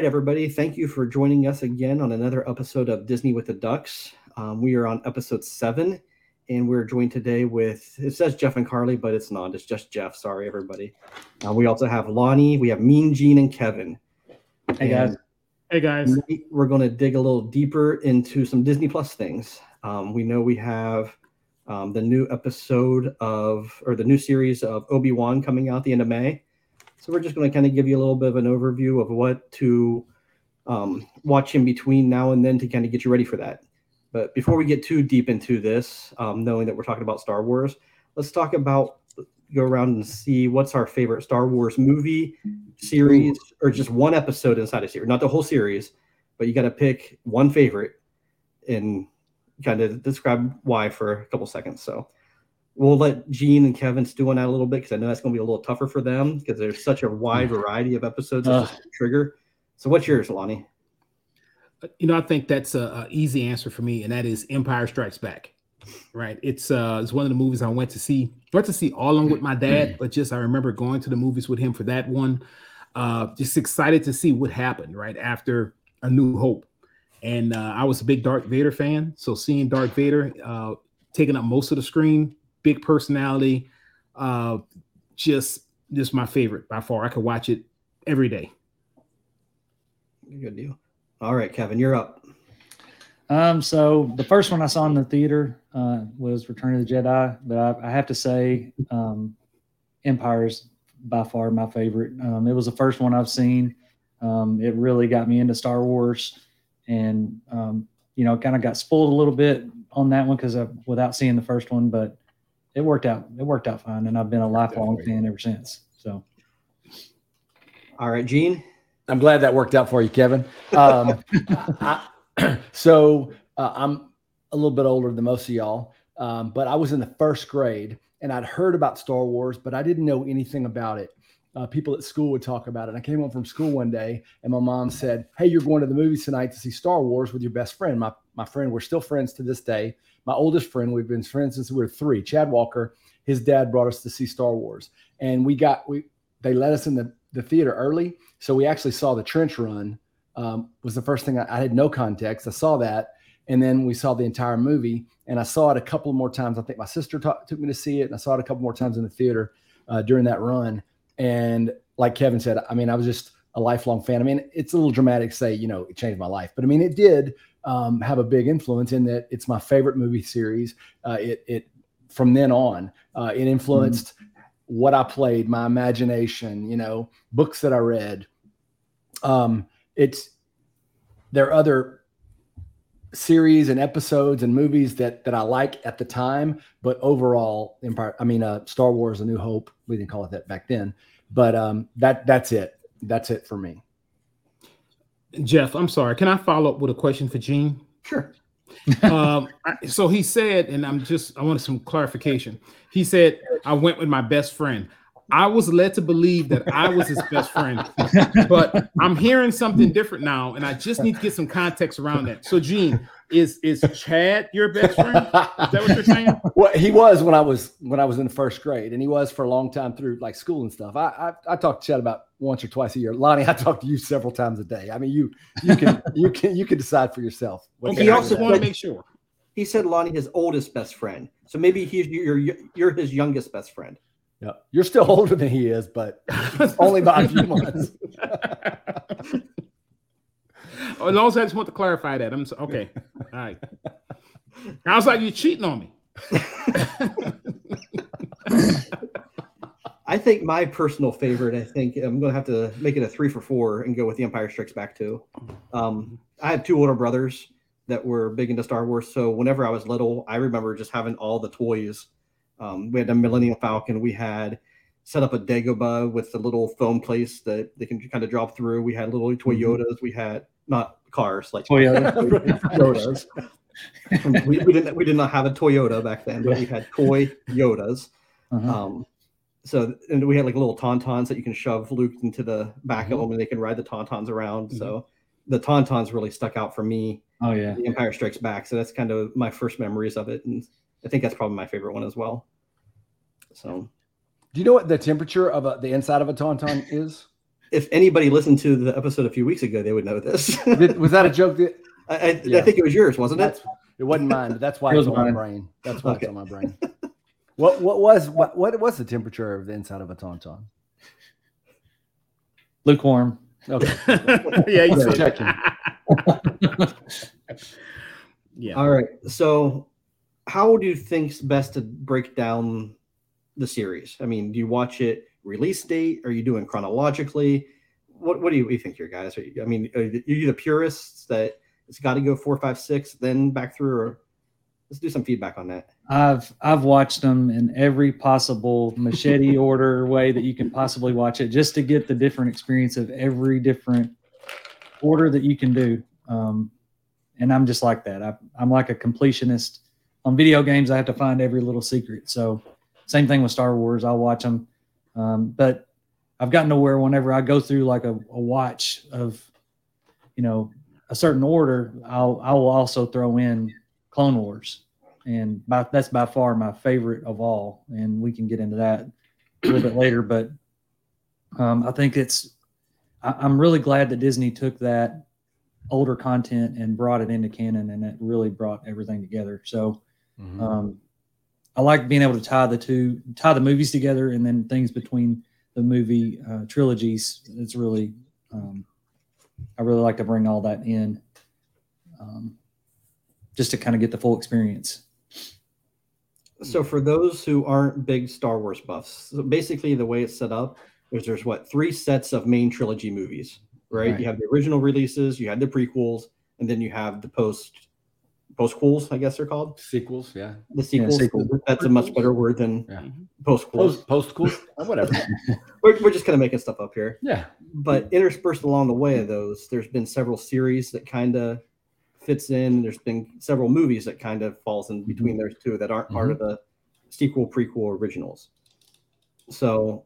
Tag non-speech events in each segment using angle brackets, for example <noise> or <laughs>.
right, everybody. Thank you for joining us again on another episode of Disney with the Ducks. Um, we are on episode seven, and we're joined today with it says Jeff and Carly, but it's not. It's just Jeff. Sorry, everybody. Uh, we also have Lonnie. We have Mean Gene and Kevin. Hey guys. Hey guys. We're going to dig a little deeper into some Disney Plus things. Um, we know we have um, the new episode of, or the new series of Obi Wan coming out the end of May. So we're just going to kind of give you a little bit of an overview of what to um, watch in between now and then to kind of get you ready for that. But before we get too deep into this, um, knowing that we're talking about Star Wars, let's talk about go around and see what's our favorite Star Wars movie, series, or just one episode inside a series, not the whole series, but you got to pick one favorite and kind of describe why for a couple seconds. So we'll let Gene and Kevin stew on that a little bit because I know that's going to be a little tougher for them because there's such a wide variety of episodes that Ugh. trigger. So what's yours, Lonnie? You know, I think that's a, a easy answer for me, and that is Empire Strikes Back. Right. It's uh it's one of the movies I went to see. Went to see all along with my dad, but just I remember going to the movies with him for that one. Uh just excited to see what happened right after A New Hope. And uh, I was a big Darth Vader fan, so seeing Darth Vader uh taking up most of the screen, big personality, uh just just my favorite by far. I could watch it every day. Good deal. All right, Kevin, you're up. Um, so the first one I saw in the theater uh, was Return of the Jedi, but I, I have to say, um, Empire's by far my favorite. Um, it was the first one I've seen. Um, it really got me into Star Wars, and um, you know, kind of got spoiled a little bit on that one because without seeing the first one, but it worked out. It worked out fine, and I've been a lifelong fan ever since. So All right, Gene. I'm glad that worked out for you, Kevin. Um, <laughs> I, <clears throat> so uh, I'm a little bit older than most of y'all, um, but I was in the first grade and I'd heard about Star Wars, but I didn't know anything about it. Uh, people at school would talk about it. I came home from school one day and my mom said, Hey, you're going to the movies tonight to see Star Wars with your best friend. My, my friend, we're still friends to this day. My oldest friend, we've been friends since we were three, Chad Walker. His dad brought us to see Star Wars. And we got, we, they let us in the, the theater early. So we actually saw the trench run um, was the first thing I, I had no context. I saw that, and then we saw the entire movie, and I saw it a couple more times. I think my sister took me to see it, and I saw it a couple more times in the theater uh, during that run. And like Kevin said, I mean, I was just a lifelong fan. I mean, it's a little dramatic to say, you know, it changed my life, but I mean, it did um, have a big influence in that it's my favorite movie series. Uh, it, it from then on, uh, it influenced what I played, my imagination, you know, books that I read. Um, it's there are other series and episodes and movies that that I like at the time, but overall, Empire. I mean, uh, Star Wars: A New Hope. We didn't call it that back then, but um, that that's it. That's it for me. Jeff, I'm sorry. Can I follow up with a question for Gene? Sure. <laughs> um, I- so he said, and I'm just, I wanted some clarification. He said, I went with my best friend. I was led to believe that I was his best friend, <laughs> but I'm hearing something different now, and I just need to get some context around that. So, Gene, is is Chad your best friend? Is that what you're saying? <laughs> well, he was when I was when I was in first grade, and he was for a long time through like school and stuff. I I, I talked to Chad about once or twice a year. Lonnie, I talk to you several times a day. I mean, you you can <laughs> you can you can decide for yourself. what Okay, you I think just of want to make sure. He said Lonnie his oldest best friend. So maybe he's your you're his youngest best friend. Yeah. You're still older than he is, but <laughs> only by a few months. <laughs> Oh, as long as I just want to clarify that. I'm so, okay. All right. I was like, you're cheating on me. I think my personal favorite, I think I'm going to have to make it a three for four and go with The Empire Strikes Back too. Um, I have two older brothers that were big into Star Wars. So whenever I was little, I remember just having all the toys. Um, we had the Millennium Falcon. We had set up a Dagobah with the little foam place that they can kind of drop through. We had little Toyotas. We had not cars like <laughs> Toyotas. we, we didn't we did not have a Toyota back then, but we had toy Yodas. Uh-huh. Um, so and we had like little tauntauns that you can shove Luke into the back Mm-hmm. of them, and they can ride the tauntauns around. So the tauntauns really stuck out for me. oh yeah. The Empire Strikes Back. So that's kind of my first memories of it, and I think that's probably my favorite one as well. So Do you know what the temperature of a, the inside of a tauntaun <laughs> is? if anybody listened to the episode a few weeks ago, they would know this. Was that a joke? That, <laughs> I, I, Yeah. I think it was yours, wasn't it? that's, it wasn't mine, but that's why It it's was on my brain. That's why Okay. it's on my brain. <laughs> What what was what what was the temperature of the inside of a tauntaun? Lukewarm. Okay. <laughs> yeah, you Just said checking. <laughs> yeah. All right. So, how do you think's best to break down the series? I mean, do you watch it release date? Are you doing chronologically? What What do you, what do you think here, guys? Are you, I mean, are you the purists that it's got to go four, five, six, then back through? Or let's do some feedback on that. I've I've watched them in every possible machete <laughs> order way that you can possibly watch it, just to get the different experience of every different order that you can do. Um, and I'm just like that. I, I'm like a completionist. On video games, I have to find every little secret. So, same thing with Star Wars. I'll watch them, um, but I've gotten to where whenever I go through like a, a watch of, you know, a certain order, I'll I will also throw in Clone Wars and by, that's by far my favorite of all. And we can get into that a little bit later, but um, I think it's. I, I'm really glad that Disney took that older content and brought it into canon, and it really brought everything together. So Mhm. um, I like being able to tie the two, tie the movies together, and then things between the movie uh, trilogies. It's really, um, I really like to bring all that in, um, just to kind of get the full experience. So, for those who aren't big Star Wars buffs, so basically the way it's set up is there's what three sets of main trilogy movies, right? Right. You have the original releases, you had the prequels, and then you have the post postquels, I guess they're called Sequels, yeah. the sequels. sequel. That's a much better word than Yeah. postquels. Post post oh, whatever. <laughs> We're, we're just kind of making stuff up here. Yeah. But interspersed along the way of those, there's been several series that kind of fits in. There's been several movies that kind of falls in between those two that aren't part of the sequel, prequel, originals. So,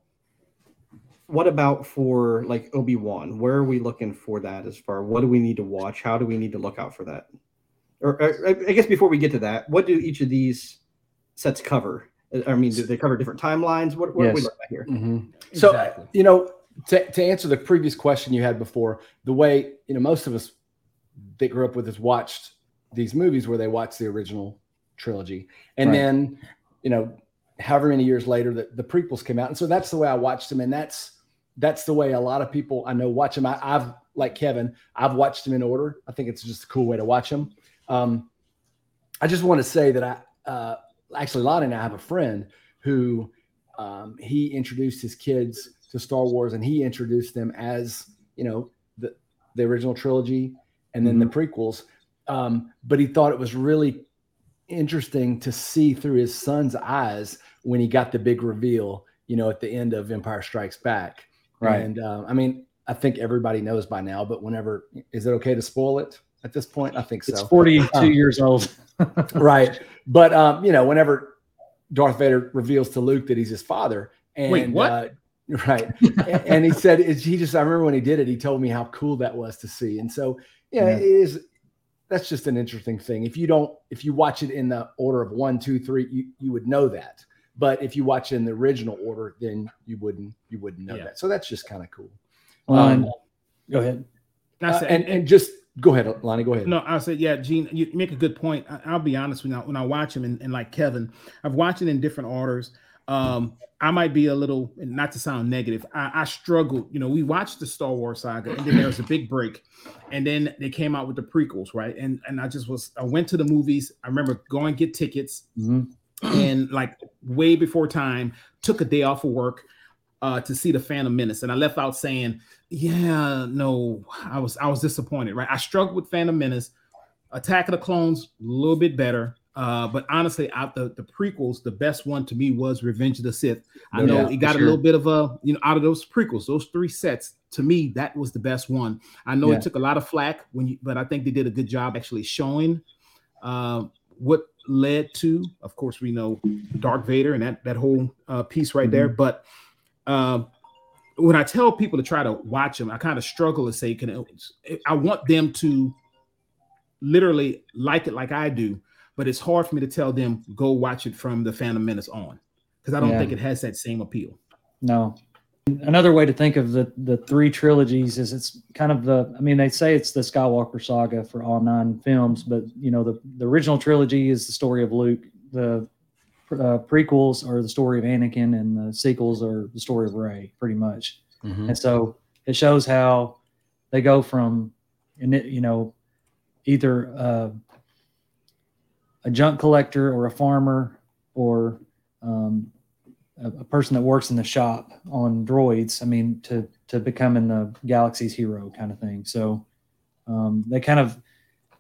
what about for like Obi Wan? Where are we looking for that? As far what do we need to watch? How do we need to look out for that? Or, or I I guess before we get to that, what do each of these sets cover? I mean, do they cover different timelines? What, what are we looking at here? Mhm. So Exactly. you know, to, to answer the previous question you had before, the way you know most of us that grew up with us watched these movies where they watched the original trilogy, and Right. then you know, however many years later, the, the prequels came out, and so that's the way I watched them, and that's that's the way a lot of people I know watch them. I, I've like Kevin, I've watched them in order. I think it's just a cool way to watch them. Um, I just want to say that I uh, actually Lonnie and I have a friend who um, he introduced his kids to Star Wars, and he introduced them as you know the the original trilogy and then the prequels. Um, but he thought it was really interesting to see through his son's eyes when he got the big reveal, you know, at the end of Empire Strikes Back. Right. And uh, I mean, I think everybody knows by now, but whenever is it okay to spoil it at this point? I think It's so 42 Um, years old. <laughs> <laughs> right. But um, you know, whenever Darth Vader reveals to Luke that he's his father, and Wait, what? Uh, right, and, and he said he just I remember when he did it, he told me how cool that was to see, and so yeah, Yeah. it is. That's just an interesting thing. If you don't, if you watch it in the order of one, two, three, you you would know that. But if you watch it in the original order, then you wouldn't you wouldn't know Yeah. that. So that's just kind of cool. Well, Um, go ahead. That's Uh, it. and and just go ahead, Lonnie. Go ahead. No, I said, yeah, Gene, you make a good point. I, I'll be honest when I when I watch him and, and like Kevin, I've watched it in different orders. Um, I might be a little, not to sound negative, I, I struggled. You know, we watched the Star Wars saga, and then there was a big break, and then they came out with the prequels, right? And and I just was, I went to the movies. I remember going get tickets, Mhm. and like way before time, took a day off of work uh, to see the Phantom Menace, and I left out saying, "Yeah, no, I was I was disappointed." Right, I struggled with Phantom Menace, Attack of the Clones, a little bit better, uh, but honestly, out the the prequels, the best one to me was Revenge of the Sith. I No know doubt, it got for a sure. little bit of a you know out of those prequels, those three sets. To me, that was the best one. I know Yeah. it took a lot of flack when you, but I think they did a good job actually showing uh, what led to. Of course, we know Darth Vader and that that whole uh, piece right there. But um, when I tell people to try to watch them, I kind of struggle to say, can I want them to literally like it like I do, but it's hard for me to tell them go watch it from the Phantom Menace on because I don't Yeah. think it has that same appeal. No. another way to think of the the three trilogies is it's kind of the I mean they say it's the Skywalker saga for all nine films, but you know the the original trilogy is the story of Luke. The uh, prequels are the story of Anakin, and the sequels are the story of Rey, pretty much. Mhm. And so it shows how they go from, and it, you know, either uh, a junk collector or a farmer or um, a, a person that works in the shop on droids. I mean, to to becoming the galaxy's hero kind of thing. So um, they kind of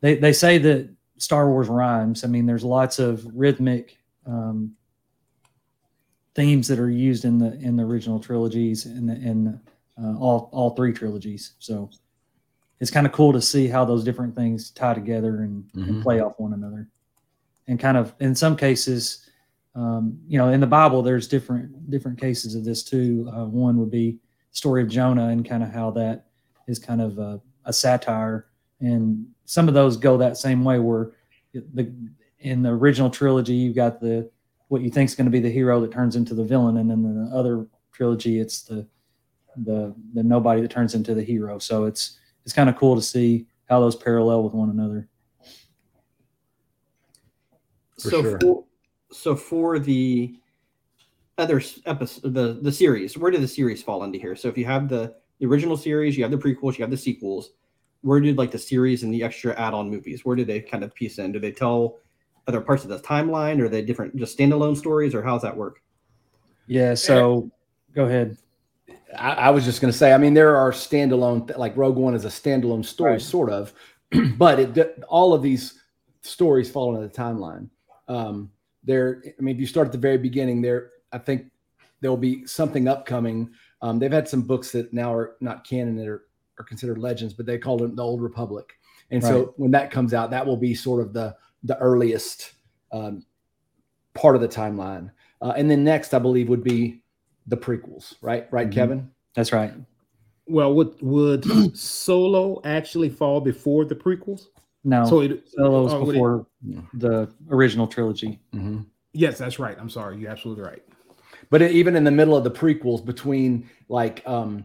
they they say that Star Wars rhymes. I mean, there's lots of rhythmic um, themes that are used in the in the original trilogies and the, in uh, all all three trilogies. So it's kind of cool to see how those different things tie together and, and Mhm. play off one another. And kind of in some cases, um, you know, in the Bible, there's different different cases of this too. Uh, one would be story of Jonah and kind of how that is kind of a, a satire, and some of those go that same way. Where the in the original trilogy, you've got the what you think is going to be the hero that turns into the villain, and then the other trilogy, it's the the the nobody that turns into the hero. So it's it's kind of cool to see how those parallel with one another. For so sure. for so for the other episode, the the series, where did the series fall into here? So if you have the the original series, you have the prequels, you have the sequels. Where did like the series and the extra add-on movies? Where did they kind of piece in? Do they tell other parts of the timeline, or are they different, just standalone stories, or how does that work? Yeah. So go ahead. I, I was just going to say, I mean, there are standalone, like Rogue One is a standalone story, Right. sort of, <clears throat> but it, all of these stories fall into the timeline. Um, there, I mean, if you start at the very beginning, there, I think there will be something upcoming. Um, they've had some books that now are not canon that are, are considered legends, but they call them the Old Republic. And Right. so when that comes out, that will be sort of the the earliest um, part of the timeline. Uh, and then next, I believe, would be the prequels, right? Right, Mhm. Kevin? That's right. Well, would would <clears throat> Solo actually fall before the prequels? No, So it Solo's oh, would it- before the original trilogy. Mm-hmm. yes, that's right. I'm sorry. You're absolutely right. But it, even in the middle of the prequels, between like um,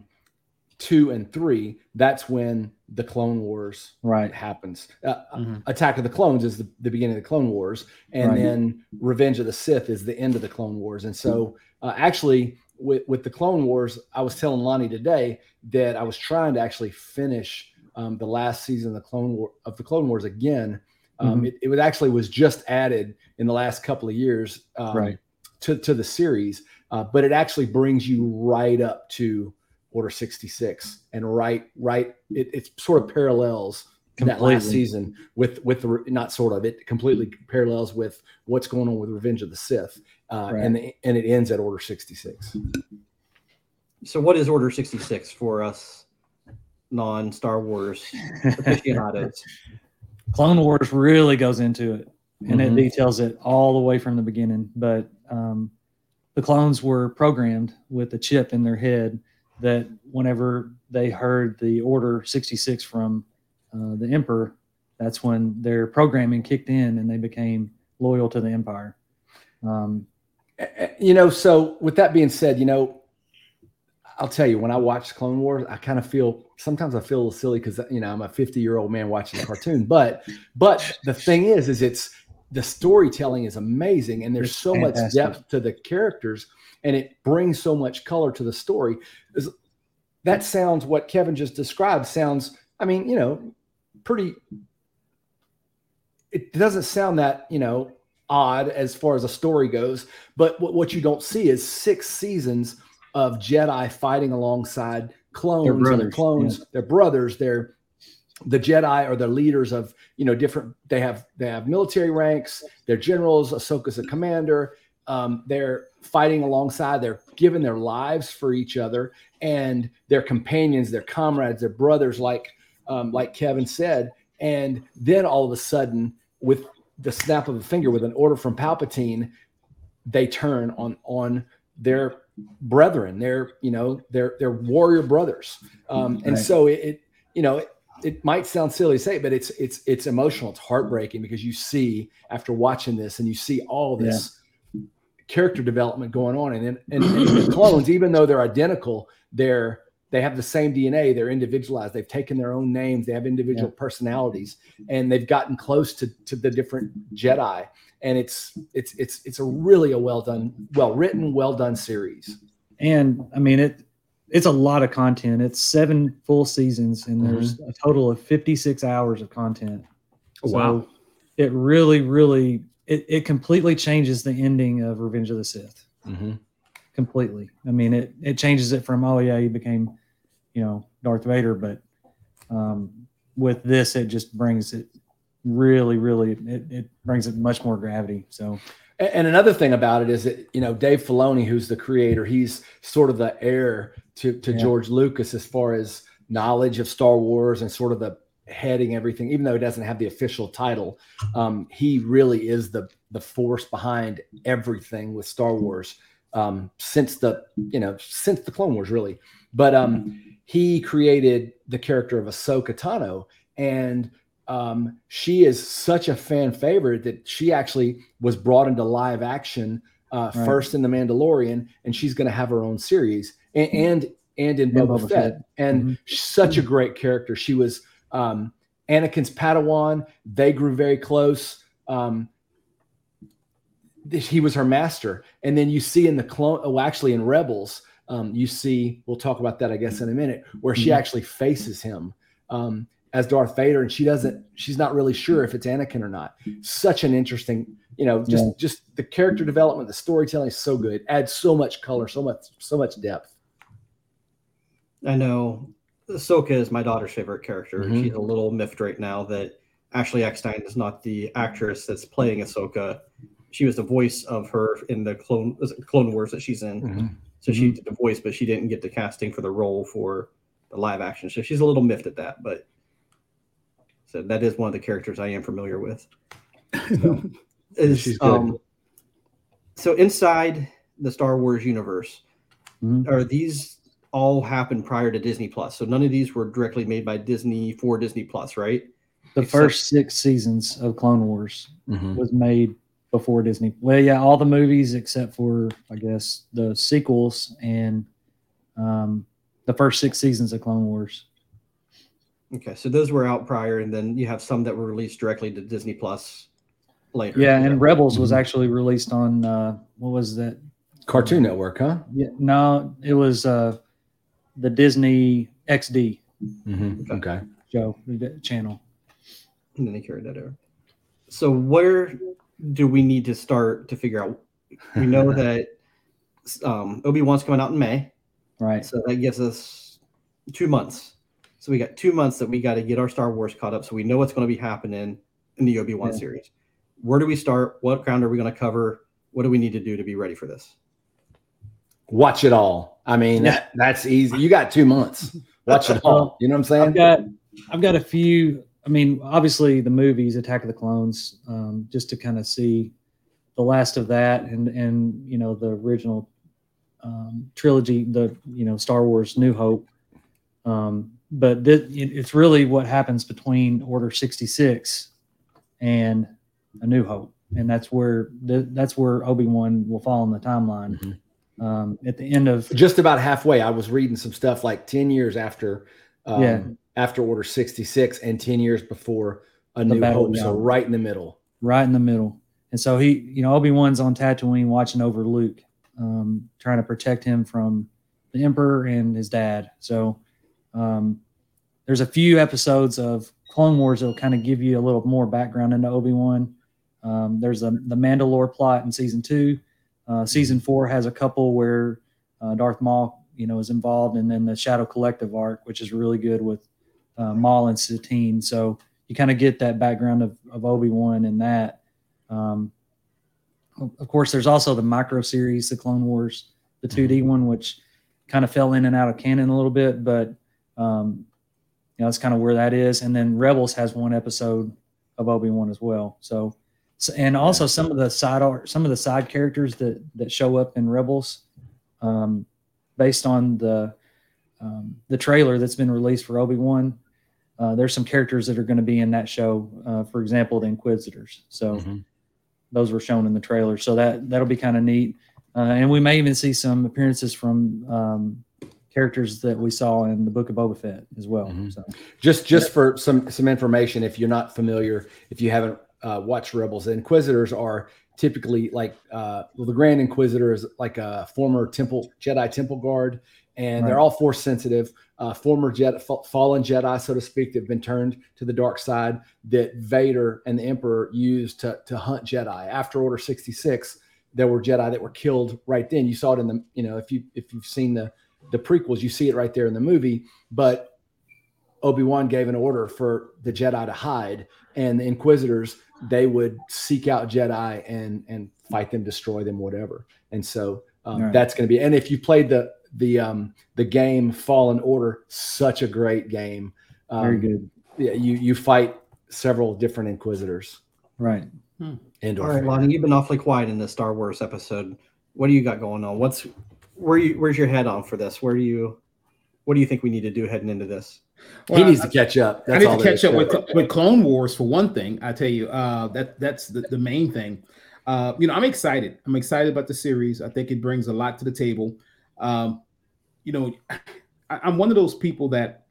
two and three, that's when the Clone Wars Right. happens. Uh, Mhm. Attack of the Clones is the, the beginning of the Clone Wars, and Right. then Revenge of the Sith is the end of the Clone Wars. And so, uh, actually, with with the Clone Wars, I was telling Lonnie today that I was trying to actually finish um, the last season of the Clone War of the Clone Wars again. Um, Mhm. it, it was actually was just added in the last couple of years um, Right. to to the series, uh, but it actually brings you right up to Order sixty six, and right right it, it sort of parallels that last season with with the not sort of it completely parallels with what's going on with Revenge of the Sith, uh, Right. and the, and it ends at Order sixty six. So what is Order sixty six for us non Star Wars <laughs> aficionados? Clone Wars really goes into it and Mhm. it details it all the way from the beginning. But um, the clones were programmed with a chip in their head that whenever they heard the Order 66 from uh, the Emperor, that's when their programming kicked in and they became loyal to the Empire. Um, You know, so with that being said, you know, I'll tell you, when I watch Clone Wars, I kind of feel sometimes I feel a little silly because you know I'm a 50 year old man watching a cartoon. But but the thing is, is it's the storytelling is amazing, and there's so much depth to the characters, and it brings so much color to the story. Is- That sounds what Kevin just described. Sounds, I mean, you know, pretty. It doesn't sound that you know odd as far as a story goes, but what, what you don't see is six seasons of Jedi fighting alongside clones. and clones, they're brothers. They're the Jedi are the leaders of you know different. They have they have military ranks. They're generals. Ahsoka's a commander. Um, they're fighting alongside. They're giving their lives for each other and their companions, their comrades, their brothers. Like um, like Kevin said, and then all of a sudden, with the snap of a finger, with an order from Palpatine, they turn on on their brethren. They're you know they're they're warrior brothers. Um, and Right. so it, it you know. It, it might sound silly to say, but it's it's it's emotional. It's heartbreaking because you see after watching this, and you see all this character development going on. And then and, and the clones, even though they're identical, they're they have the same DNA. They're individualized. They've taken their own names. They have individual yeah. personalities, and they've gotten close to to the different Jedi. And it's it's it's it's a really a well done, well written, well done series. And I mean it. It's a lot of content. It's seven full seasons, and there's mm-hmm. a total of 56 hours of content. Oh, wow! it really, really, it, it completely changes the ending of Revenge of the Sith. Mm-hmm. Completely. I mean, it it changes it from oh yeah, he became you know Darth Vader, but um, with this, it just brings it really, really, it, it brings it much more gravity. So. And another thing about it is that you know Dave Filoni, who's the creator, he's sort of the heir to to yeah. George Lucas as far as knowledge of Star Wars and sort of the heading everything. Even though he doesn't have the official title, um, he really is the the force behind everything with Star Wars um, since the you know since the Clone Wars, really. But um, he created the character of Ahsoka Tano, and um, she is such a fan favorite that she actually was brought into live action uh, right. first in The Mandalorian, and she's going to have her own series and and, and in Boba, Boba Fett. Fett. And mm-hmm. such a great character. She was um, Anakin's Padawan. They grew very close. Um, he was her master, and then you see in the clone. Oh, actually, in Rebels, um, you see, we'll talk about that, I guess, in a minute, where she mm-hmm. actually faces him um, as Darth Vader, and she doesn't, she's not really sure if it's Anakin or not. Such an interesting, you know, just yeah. just the character development, the storytelling is so good, adds so much color, so much, so much depth. I know Ahsoka is my daughter's favorite character. Mm-hmm. She's a little miffed right now that Ashley Eckstein is not the actress that's playing Ahsoka. She was the voice of her in the Clone Clone Wars that she's in. Mm-hmm. So mm-hmm. she did the voice, but she didn't get the casting for the role for the live action. So she's a little miffed at that, but so that is one of the characters I am familiar with. So, <laughs> is, she's good. Um, so inside the Star Wars universe, mm-hmm. are these all happened prior to Disney Plus? So none of these were directly made by Disney for Disney Plus, right? The Except- first six seasons of Clone Wars mm-hmm. was made before Disney. Well, yeah, all the movies except for I guess the sequels and um, the first six seasons of Clone Wars. Okay, so those were out prior, and then you have some that were released directly to Disney Plus later. Yeah, and Rebels was mm-hmm. actually released on uh, what was that? Cartoon Network, huh? Yeah, no, it was uh, the Disney XD. Mm-hmm. Okay. Joe channel. And then they carried that over. So where do we need to start to figure out? We know <laughs> that um, Obi Wan's coming out in May, right? So that gives us two months. So we got two months that we got to get our Star Wars caught up, so we know what's going to be happening in the Obi Wan yeah. series. Where do we start? What ground are we going to cover? What do we need to do to be ready for this? Watch it all. I mean, that, that's easy. You got two months. Watch it all. <laughs> You know what I'm saying? I've got I've got a few I mean, obviously the movies, Attack of the Clones, um, just to kind of see the last of that, and and you know the original um, trilogy, the you know Star Wars New Hope. Um, but th- it's really what happens between Order sixty six and A New Hope, and that's where th- that's where Obi Wan will fall in the timeline. Mm-hmm. Um, at the end of just about halfway, I was reading some stuff like ten years after. Um, yeah after Order 66 and 10 years before A New Hope. So right in the middle. Right in the middle. And so he, you know, Obi Wan's on Tatooine watching over Luke, um, trying to protect him from the Emperor and his dad. So um, there's a few episodes of Clone Wars that'll kind of give you a little more background into Obi Wan. Um, there's a, the Mandalore plot in season two. Uh, season four has a couple where uh, Darth Maul, you know, is involved, and then the Shadow Collective arc, which is really good with uh, Maul and Satine. So you kind of get that background of, of Obi Wan and that. Um, of course, there's also the micro series, the Clone Wars, the 2D mm-hmm. one, which kind of fell in and out of canon a little bit, but um, you know that's kind of where that is. And then Rebels has one episode of Obi Wan as well. So, so, and also some of the side art, some of the side characters that that show up in Rebels, um, based on the um, the trailer that's been released for Obi Wan uh, there's some characters that are going to be in that show. Uh, for example, the Inquisitors. So, mm-hmm. those were shown in the trailer. So that that'll be kind of neat. Uh, and we may even see some appearances from um, characters that we saw in the Book of Boba Fett as well. Mhm. So Just just for some some information, if you're not familiar, if you haven't uh, watched Rebels, the Inquisitors are typically like uh, well, the Grand Inquisitor is like a former Temple Jedi Temple guard, and they're all Force sensitive, uh, former Jedi, fallen Jedi, so to speak, that've been turned to the dark side that Vader and the Emperor used to to hunt Jedi. After Order sixty six, there were Jedi that were killed right then. You saw it in the you know if you if you've seen the the prequels, you see it right there in the movie, but Obi-Wan gave an order for the Jedi to hide and the Inquisitors they would seek out Jedi and and fight them, destroy them, whatever. And so um, Right. that's going to be. And if you played the the um, the game Fallen Order, such a great game. Um, very good. Yeah, you you fight several different Inquisitors. Right. Endor. All right, Lonnie, you've been awfully quiet in this Star Wars episode. What do you got going on? What's where you where's your head on for this? Where do you what do you think we need to do heading into this? He needs I- to catch up. I need to catch up with, with Clone Wars for one thing. I tell you, uh, that that's the, the main thing. Uh, you know, I'm excited. I'm excited about the series. I think it brings a lot to the table. Um, you know, I, I'm one of those people that,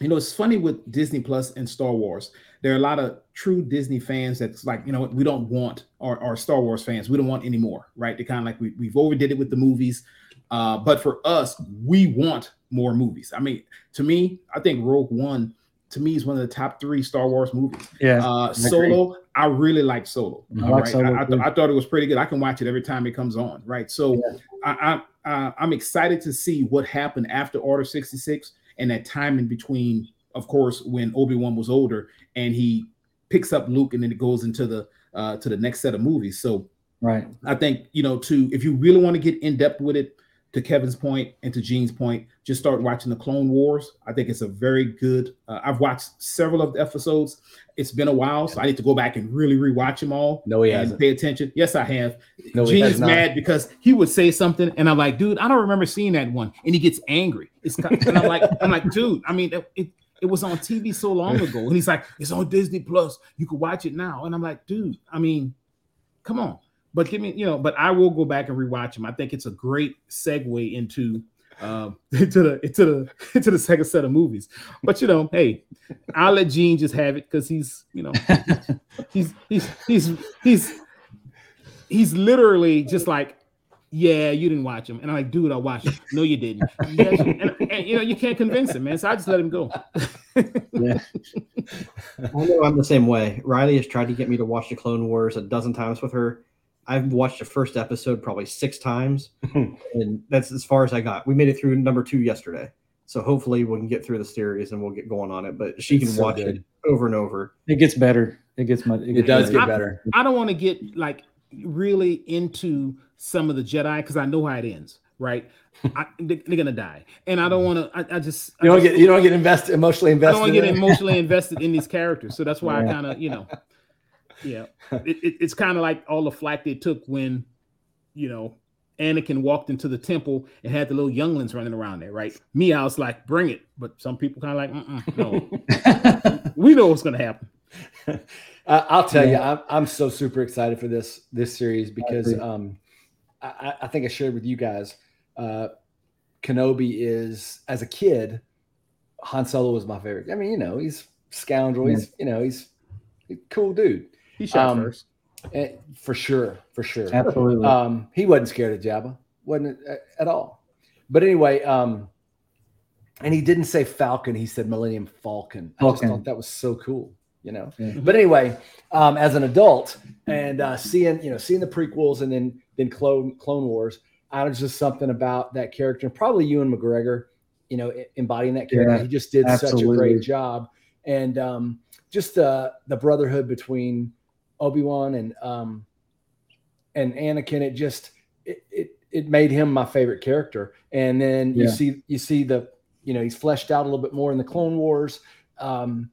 you know, it's funny with Disney Plus and Star Wars. There are a lot of true Disney fans that's like, you know, we don't want, our, or Star Wars fans, we don't want any more, right? They kind of like we, we've overdid it with the movies. Uh, but for us, we want more movies. I mean, to me, I think Rogue One to me is one of the top three Star Wars movies. Yeah. Uh, Solo, I really like Solo. I like right? Solo I, I, th- I thought it was pretty good. I can watch it every time it comes on. Right. So I, I, uh, I'm excited to see what happened after Order 66 and that time in between, of course, when Obi Wan was older and he picks up Luke and then it goes into the uh, to the next set of movies. So right. I think you know to if you really want to get in depth with it, to Kevin's point and to Gene's point, just start watching the Clone Wars. I think it's a very good. Uh, I've watched several of the episodes. It's been a while, so I need to go back and really rewatch them all. No, he and hasn't. pay attention. Yes, I have. No, Gene is mad because he would say something, and I'm like, dude, I don't remember seeing that one, and he gets angry. It's kind and I'm like, I'm like, dude, I mean, it, it it was on TV so long ago, and he's like, it's on Disney Plus. You can watch it now, and I'm like, dude, I mean, come on. But give me, you know, but I will go back and rewatch them. I think it's a great segue into um <laughs> into the into the <laughs> into the second set of movies. But you know, hey, I'll let Gene just have it because he's, you know, <laughs> he's he's he's he's he's literally just like, yeah, you didn't watch him, and I'm like, dude, I watched him. No, you didn't. Yes, you- and, and, you know, you can't convince him, man. So I just let him go. Yeah. I know I'm the same way. Riley has tried to get me to watch the Clone Wars a dozen times with her. I've watched the first episode probably six times, <laughs> and that's as far as I got. We made it through number two yesterday, so hopefully we can get through the series and we'll get going on it. But she can so watch good. it over and over. It gets better. It gets much. It does better. get better. I don't want to get like really into some of the Jedi because I know how it ends. Right? I, they, are gonna die, and I don't want to. I, I just You don't just- get you don't get invested emotionally invested. I invested. don't want to get emotionally invested in these characters. So that's why I kind of, you know, yeah. <laughs> It, it- it's kind of like all the flack they took when, you know, Anakin walked into the temple and had the little younglings running around there, right? Me, I was like, bring it. But some people kind of like, Mm-mm, no, <laughs> we know what's going to happen. <laughs> Uh, I'll tell you, I'm, I'm so super excited for this this series because agree. um, I, I- I think I shared with you guys. Uh, Kenobi is as a kid, Han Solo was my favorite. I mean, you know, he's scoundrel. He's you know, he's cool dude He shot Um, first. Eh, for sure, for sure. Absolutely. Um, he wasn't scared of Jabba, wasn't at, at all. But anyway, um, and he didn't say Falcon; he said Millennium Falcon. I just Falcon. thought that was so cool, you know. Yeah. But anyway, um, as an adult and uh, seeing you know seeing the prequels and then then Clone Clone Wars, I was just something about that character, and probably Ewan McGregor, you know, embodying that character. Yeah, he just did such a great job, and um, just the the brotherhood between Obi Wan and um, and Anakin. It just it, it it made him my favorite character. And then you see you see the you know he's fleshed out a little bit more in the Clone Wars. Um,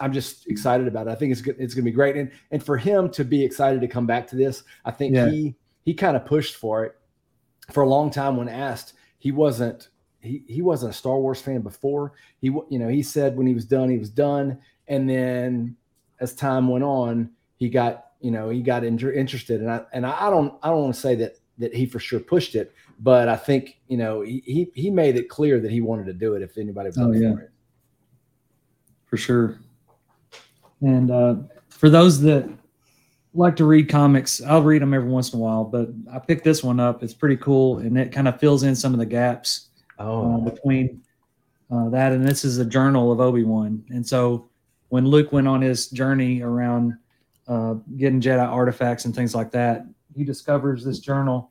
I'm just excited about it. I think it's good. It's going to be great. And and for him to be excited to come back to this, I think Yeah. he he kind of pushed for it for a long time. When asked, he wasn't he he wasn't a Star Wars fan before. He you know he said when he was done, he was done. And then as time went on, he got you know, he got inter- interested, and I and I, don't I don't want to say that that he for sure pushed it, but I think you know he he, he made it clear that he wanted to do it if anybody Oh, yeah. for it. for sure. And uh, for those that like to read comics, I'll read them every once in a while. But I picked this one up. It's pretty cool, and it kind of fills in some of the gaps uh, Oh, between uh, that and this is a journal of Obi Wan. And so when Luke went on his journey around uh, getting Jedi artifacts and things like that, he discovers this journal,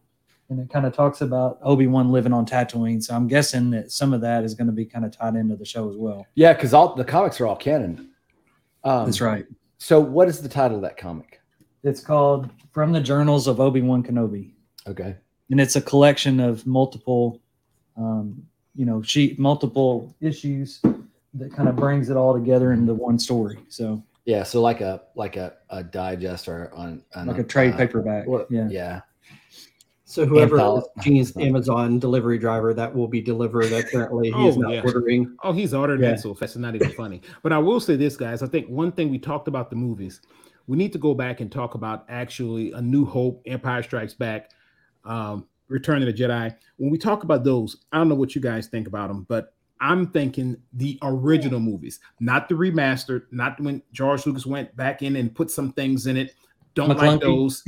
and it kind of talks about Obi Wan living on Tatooine. So I'm guessing that some of that is going to be kind of tied into the show as well. yeah, because all the comics are all canon. Um, That's right. So, what is the title of that comic? It's called From the Journals of Obi Wan Kenobi, Okay. and it's a collection of multiple, um, you know, sheet multiple issues that kind of brings it all together into one story. So Yeah, so like a like a, a digest or on, on like a trade uh, paperback. what- yeah. yeah. So whoever Antholo- is Gene's Amazon delivery driver, that will be delivered. Apparently, he is Oh, not yeah. ordering. Oh, he's ordered Yeah. that so fast. It's not even funny. But I will say this, guys. I think one thing we talked about the movies. We need to go back and talk about actually A New Hope, Empire Strikes Back, um, Return of the Jedi. When we talk about those, I don't know what you guys think about them, but I'm thinking the original movies, not the remastered, not when George Lucas went back in and put some things in it. Don't like those.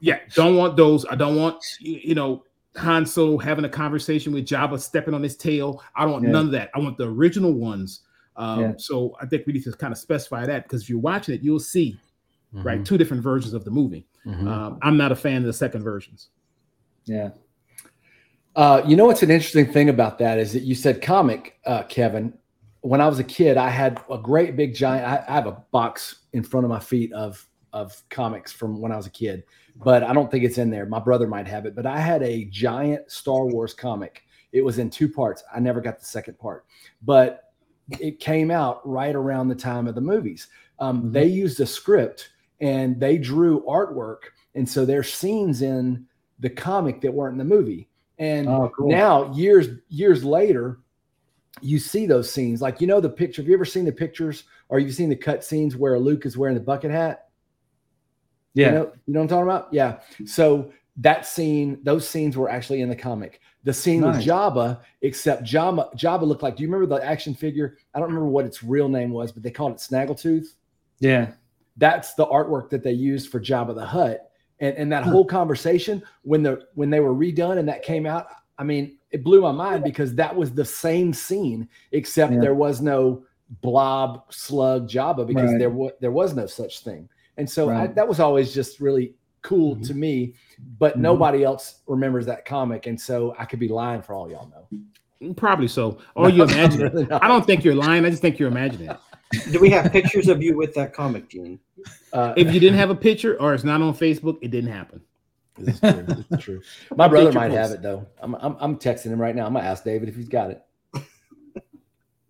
yeah, don't want those. I don't want you you know Han Solo having a conversation with Jabba stepping on his tail. I don't want Yeah. none of that. I want the original ones. Um, Yeah. So I think we need to kind of specify that because if you're watching it, you'll see Mm-hmm. right two different versions of the movie. Mhm. Um, I'm not a fan of the second versions. Yeah. Uh, you know what's an interesting thing about that is that you said comic, uh, Kevin. When I was a kid, I had a great big giant. I, I have a box in front of my feet of of comics from when I was a kid, but I don't think it's in there. My brother might have it, but I had a giant Star Wars comic. It was in two parts. I never got the second part, but it came out right around the time of the movies. Um, Mhm. They used a script and they drew artwork, and so there's scenes in the comic that weren't in the movie. And Oh, cool. now years years later you see those scenes like you know the picture have you ever seen the pictures or you've seen the cut scenes where luke is wearing the bucket hat Yeah. you know, you know what i'm talking about yeah so that scene those scenes were actually in the comic the scene with Nice. jabba except jabba jabba looked like do you remember the action figure i don't remember what its real name was but they called it snaggletooth yeah. that's the artwork that they used for Jabba the Hutt. And, and that Huh. whole conversation when the when they were redone and that came out, I mean, it blew my mind because that was the same scene, except Yeah. there was no blob slug Jabba because Right. there was there was no such thing. And so I, that was always just really cool to me, but Mhm. nobody else remembers that comic, and so I could be lying for all y'all know. Probably so. Or you <laughs> imagine I'm it. really. I don't think you're lying. I just think you're imagining it. Do we have pictures of you with that comic, Gene? Uh, If you didn't have a picture or it's not on Facebook, it didn't happen. This is true. This true. My brother Picture might have it though. I'm, I'm I'm texting him right now. I'm gonna ask David if he's got it. <laughs>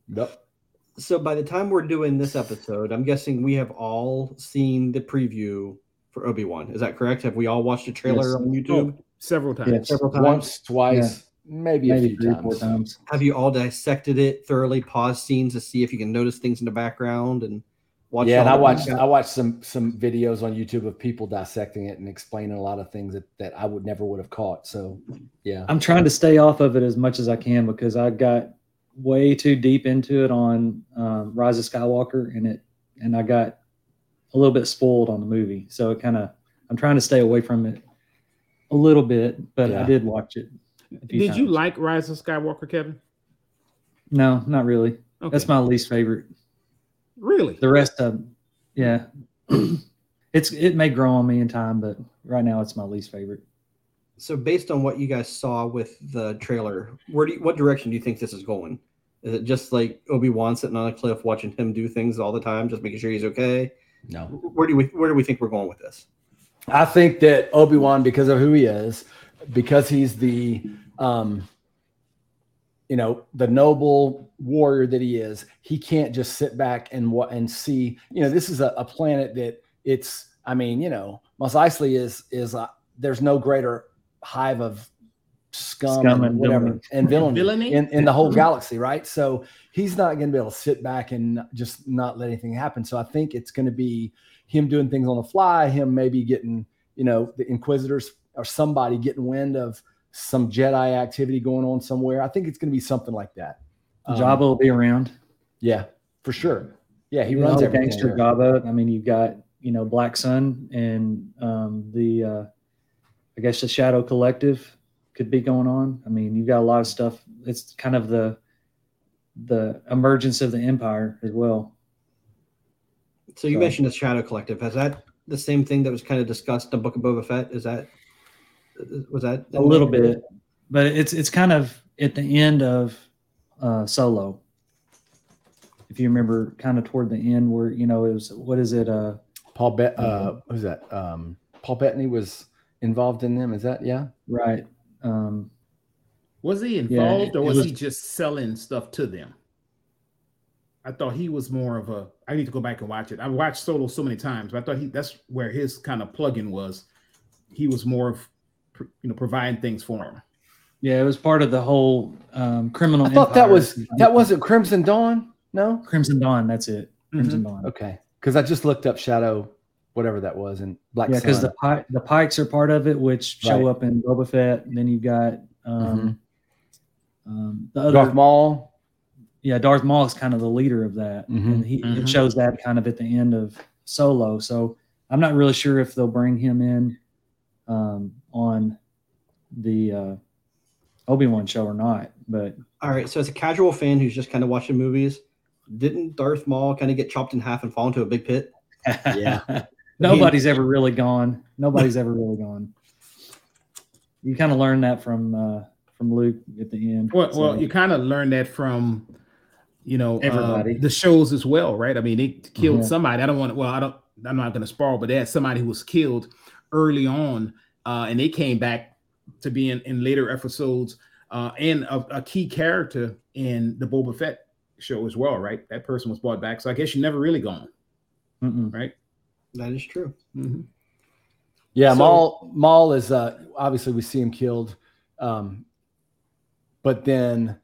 Yep. So by the time we're doing this episode, I'm guessing we have all seen the preview for Obi Wan. Is that correct? Have we all watched the trailer Yes. on YouTube Several times. Yes. several times? Once, twice, maybe, a Maybe few three times. four times. Have you all dissected it thoroughly? Pause scenes to see if you can notice things in the background and watch. Yeah, and I watched recap? I watched some some videos on YouTube of people dissecting it and explaining a lot of things that, that I would never would have caught. So yeah. I'm trying to stay off of it as much as I can because I got way too deep into it on um, Rise of Skywalker and it, and I got a little bit spoiled on the movie. So it kind of, I'm trying to stay away from it a little bit, but I did watch it. A few Did you like Rise of Skywalker, Kevin? No, not really. Okay. That's my least favorite. really. The rest of, yeah, <clears throat> it's it may grow on me in time, but right now it's my least favorite. So based on what you guys saw with the trailer, where do you, what direction do you think this is going? Is it just like Obi Wan sitting on a cliff watching him do things all the time, just making sure he's okay? No. Where do we where do we think we're going with this? I think that Obi Wan, because of who he is, because he's the, um, you know, the noble warrior that he is, he can't just sit back and what and see. You know, this is a, a planet that it's. I mean, you know, Mos Eisley is is uh, there's no greater hive of scum, Scum and and whatever villainy. and villainy, Villainy? in, in the whole galaxy, right? So he's not going to be able to sit back and just not let anything happen. So I think it's going to be him doing things on the fly, him maybe getting, you know, the Inquisitors or somebody getting wind of some Jedi activity going on somewhere. I think it's going to be something like that. Um, Jabba will be around. Yeah, for sure. Yeah, he runs know, gangster there. Jabba. I mean, you've got you know Black Sun and um, the uh, I guess the Shadow Collective could be going on. I mean, you've got a lot of stuff. It's kind of the the emergence of the Empire as well. So you so, mentioned the Shadow Collective. Has that the same thing that was kind of discussed in Book of Boba Fett? Is that was that a little bit? But it's it's kind of at the end of uh, Solo. If you remember, kind of toward the end, where you know it was what is it? Uh, Paul Bet. Uh, what was that? Um, Paul Bettany was involved in them. Is that yeah? Right. Um, was he involved, yeah, or was, was, he just selling stuff to them? I thought he was more of a. I need to go back and watch it. I've watched Solo so many times, but I thought he that's where his kind of plug-in was. He was more of, you know, providing things for him. Yeah, it was part of the whole um, criminal. I thought that was that wasn't Crimson Dawn. No, Crimson Dawn. That's it. Crimson mm-hmm. Dawn. Okay, because I just looked up Shadow, whatever that was, and Black. Yeah, because the the Pikes are part of it, which show right. up in Boba Fett. And then you've got um, mm-hmm. um, the other Darth Maul yeah, Darth Maul is kind of the leader of that, mm-hmm. and he mm-hmm. it shows that kind of at the end of Solo. So I'm not really sure if they'll bring him in um, on the uh, Obi Wan show or not. But all right, so as a casual fan who's just kind of watching movies, didn't Darth Maul kind of get chopped in half and fall into a big pit? <laughs> yeah, <laughs> nobody's ever really gone. Nobody's ever really gone. You kind of learn that from uh, from Luke at the end. Well, so. well, you kind of learn that from you know, uh, everybody uh, the shows as well, right? I mean, they killed mm-hmm. somebody. I don't want. Well, I don't. I'm not going to spoil, but they had somebody who was killed early on, uh, and they came back to be in, in later episodes, uh, and a, a, key character in the Boba Fett show as well, right? That person was brought back, so I guess you're never really gone, Mm-mm. right? That is true. Mm-hmm. Yeah, so, Maul. Maul is uh, obviously we see him killed, um, but then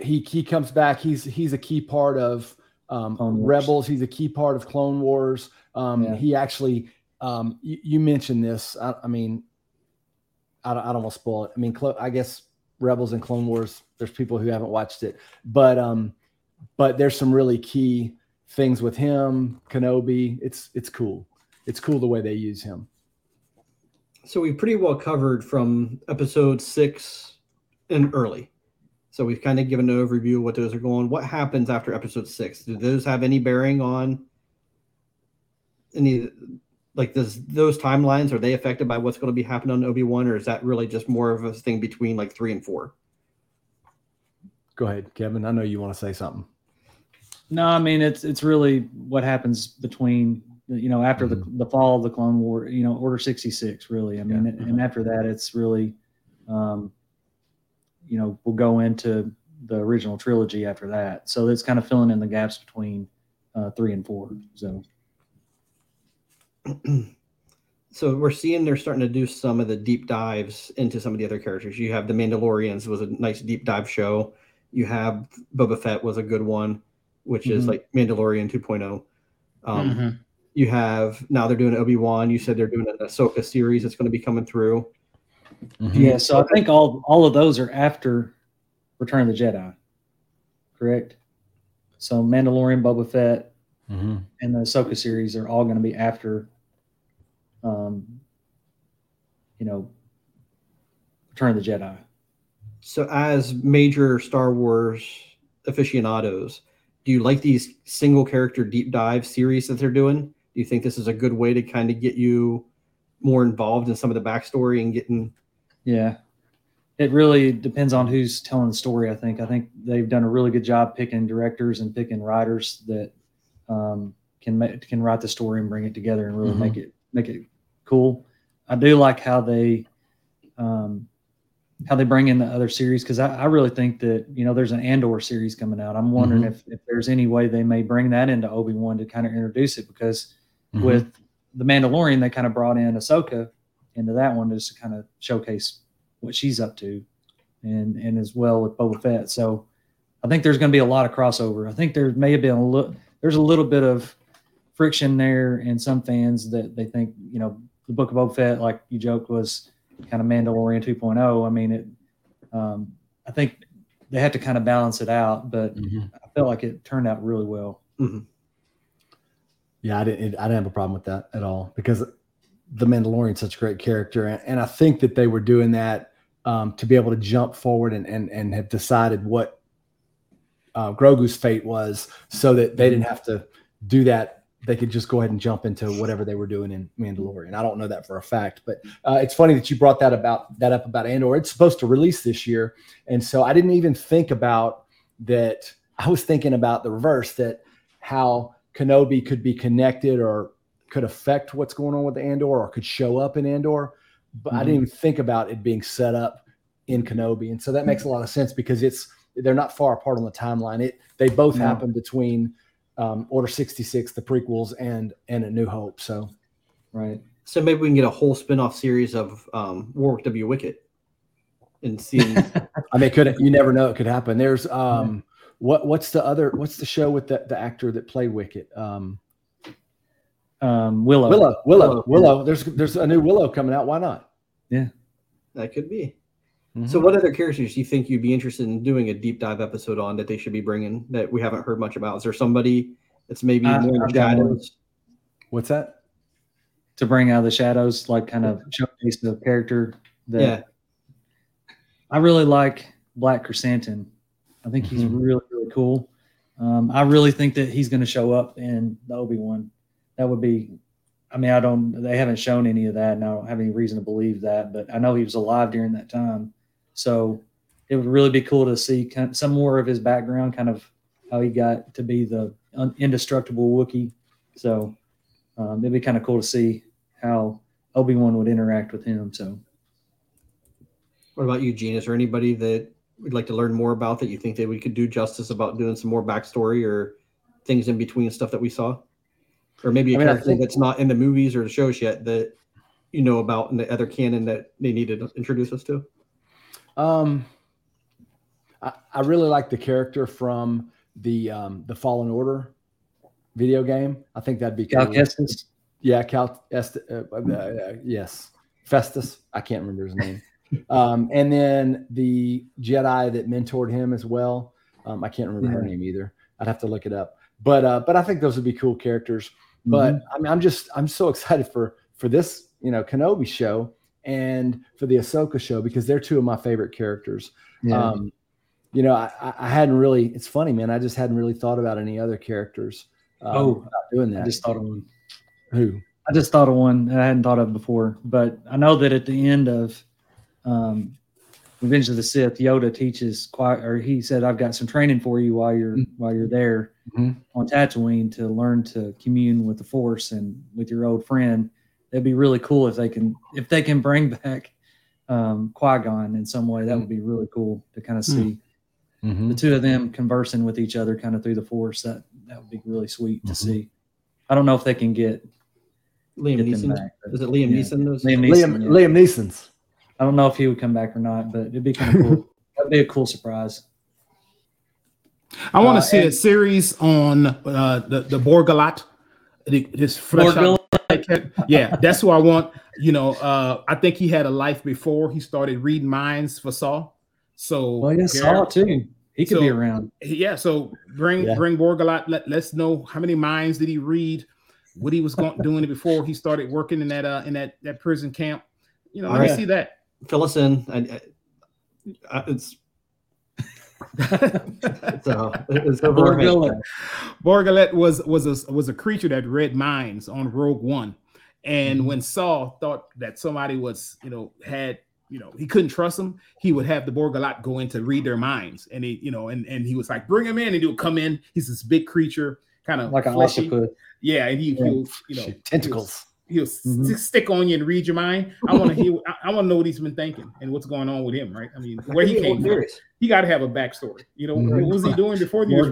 he he comes back. He's he's a key part of um, Rebels. He's a key part of Clone Wars. Um, yeah. He actually, um, you, you, mentioned this. I, I mean, I don't, I don't want to spoil it. I mean, I guess Rebels and Clone Wars. There's people who haven't watched it, but um, but there's some really key things with him. Kenobi. It's it's cool. It's cool the way they use him. So we pretty well covered from episode six and early. So we've kind of given an overview of what those are going. What happens after episode six? Do those have any bearing on any like does those timelines are they affected by what's going to be happening on Obi Wan, or is that really just more of a thing between like three and four? Go ahead, Kevin. I know you want to say something. No, I mean it's it's really what happens between you know after mm-hmm. the the fall of the Clone War, you know Order sixty six. Really, I mean, yeah. and after that, it's really um, you know, we'll go into the original trilogy after that. So it's kind of filling in the gaps between uh, three and four. So. <clears throat> so we're seeing they're starting to do some of the deep dives into some of the other characters. You have the Mandalorians was a nice deep dive show. You have Boba Fett was a good one, which mm-hmm. is like Mandalorian 2.0. Um, mm-hmm. You have now they're doing Obi Wan. You said they're doing an Ahsoka series that's going to be coming through. Mm-hmm. Yeah, so I think all all of those are after Return of the Jedi, correct? So Mandalorian, Boba Fett, mm-hmm. and the Ahsoka series are all going to be after, um, you know, Return of the Jedi. So, as major Star Wars aficionados, do you like these single character deep dive series that they're doing? Do you think this is a good way to kind of get you more involved in some of the backstory and getting yeah. It really depends on who's telling the story. I think. I think they've done a really good job picking directors and picking writers that um, can make, can write the story and bring it together and really mm-hmm. make it make it cool. I do like how they um, how they bring in the other series because I, I, really think that you know there's an Andor series coming out. I'm wondering mm-hmm. if, if there's any way they may bring that into Obi Wan to kind of introduce it because mm-hmm. with the Mandalorian they kind of brought in Ahsoka into that one just to kind of showcase what she's up to, and and as well with Boba Fett. So I think there's going to be a lot of crossover. I think there may have been a little there's a little bit of friction there and some fans that they think you know the Book of Boba Fett, like you joked, was kind of Mandalorian 2.0. I mean, it. Um, I think they had to kind of balance it out, but Mhm. I felt like it turned out really well. Yeah, I didn't. I didn't have a problem with that at all because the Mandalorian's such a great character, and, and I think that they were doing that um, to be able to jump forward and and and have decided what uh, Grogu's fate was, so that they didn't have to do that. They could just go ahead and jump into whatever they were doing in Mandalorian. I don't know that for a fact, but uh, it's funny that you brought that about that up about Andor. It's supposed to release this year, and so I didn't even think about that. I was thinking about the reverse that how Kenobi could be connected or could affect what's going on with Andor or could show up in Andor. But I didn't even think about it being set up in Kenobi. And so that makes a lot of sense because it's they're not far apart on the timeline. It they both No. happen between um, Order 66, the prequels, and and A New Hope. So Right. So maybe we can get a whole spin-off series of um, Warwick W. Wicket and see. <laughs> I mean, could you never know it could happen. There's um what what's the other what's the show with the, the actor that played Wicket? Um Um, Willow. Willow, Willow, Willow. Willow. There's there's a new Willow coming out. Why not? Yeah, that could be. Mhm. So, what other characters do you think you'd be interested in doing a deep dive episode on that they should be bringing that we haven't heard much about? Is there somebody that's maybe Uh, more in the I've got one. shadows? What's that? to bring out of the shadows, like kind of showcase the character that Yeah, I really like Black Krrsantan. I think he's Mhm. really, really cool. Um, I really think that he's going to show up in the Obi Wan. That would be. I mean, I don't. They haven't shown any of that, and I don't have any reason to believe that. But I know he was alive during that time, so it would really be cool to see kind some more of his background, kind of how he got to be the indestructible Wookiee. So um, it'd be kind of cool to see how Obi Wan would interact with him. So What about you, Gene? Is there anybody that we'd like to learn more about that you think that we could do justice about doing some more backstory or things in between stuff that we saw? Or maybe a I mean, character think- that's not in the movies or the shows yet that you know about in the other canon that they need to introduce us to? Um, I, I really like the character from the um, the Fallen Order video game. I think that'd be cool. Kestis, Yeah, Cal. Est- uh, uh, uh, yes, Festus. I can't remember his name. <laughs> um, and then the Jedi that mentored him as well. Um, I can't remember her name either. I'd have to look it up. But uh, but I think those would be cool characters. But Mm-hmm. I mean, I'm just I'm so <laughs> excited for for this you know Kenobi show and for the Ahsoka show because they're two of my favorite characters. yeah. Um, you know, I, I- hadn't really. It's funny, man. I just hadn't really thought about any other characters. Um, Oh, doing that. I just thought of one. Who? I just thought of one that I hadn't thought of before. But I know that at the end of um, Revenge of the Sith, Yoda teaches quiet, or he said, "I've got some training for you while you're while you're there Mhm. on Tatooine to learn to commune with the Force and with your old friend." That'd be really cool if they can if they can bring <laughs> back um, Qui Gon in some way. That would be really cool to kind of see Mhm. the two of them conversing with each other kind of through the Force. That that would be really sweet to Mhm. see. I don't know if they can get Liam get Neeson? back. but- Is it Liam Yeah. Neeson? Those? Liam Liam, Neeson, yeah. Liam Neeson's. I don't know if he would come back or not, but it'd be kind of cool. <laughs> That'd be a cool surprise. I want to Uh, see a series on uh, the the Bor Gullet. This flesh out- <laughs> yeah, that's who I want. You know, uh, I think he had a life before he started reading minds for Saw. So Well, yeah, Saw too. He could be around. yeah, so bring Yeah. bring Bor Gullet. Let let's know how many minds did he read, what he was going doing before he started working in that uh in that that prison camp. You know, let me see that. Fill us in. I, I, I- it's <laughs> it's, uh, it's over our Bor Gullet was was a was a creature that read minds on Rogue One, and when Saw thought that somebody was you know had you know he couldn't trust them, he would have the Bor Gullet go in to read their minds, and he you know and and he was like bring him in, and he would come in. He's this big creature, kind of like an fleshy. octopus. Yeah, and he Yeah. he'll you know Tentacles. He'll, Mhm. st- stick on you and read your mind. I want to hear. <laughs> I, I want to know what he's been thinking and what's going on with him. Right? I mean, where he came from. He got to have a backstory. You know, Mhm. what was he doing before he was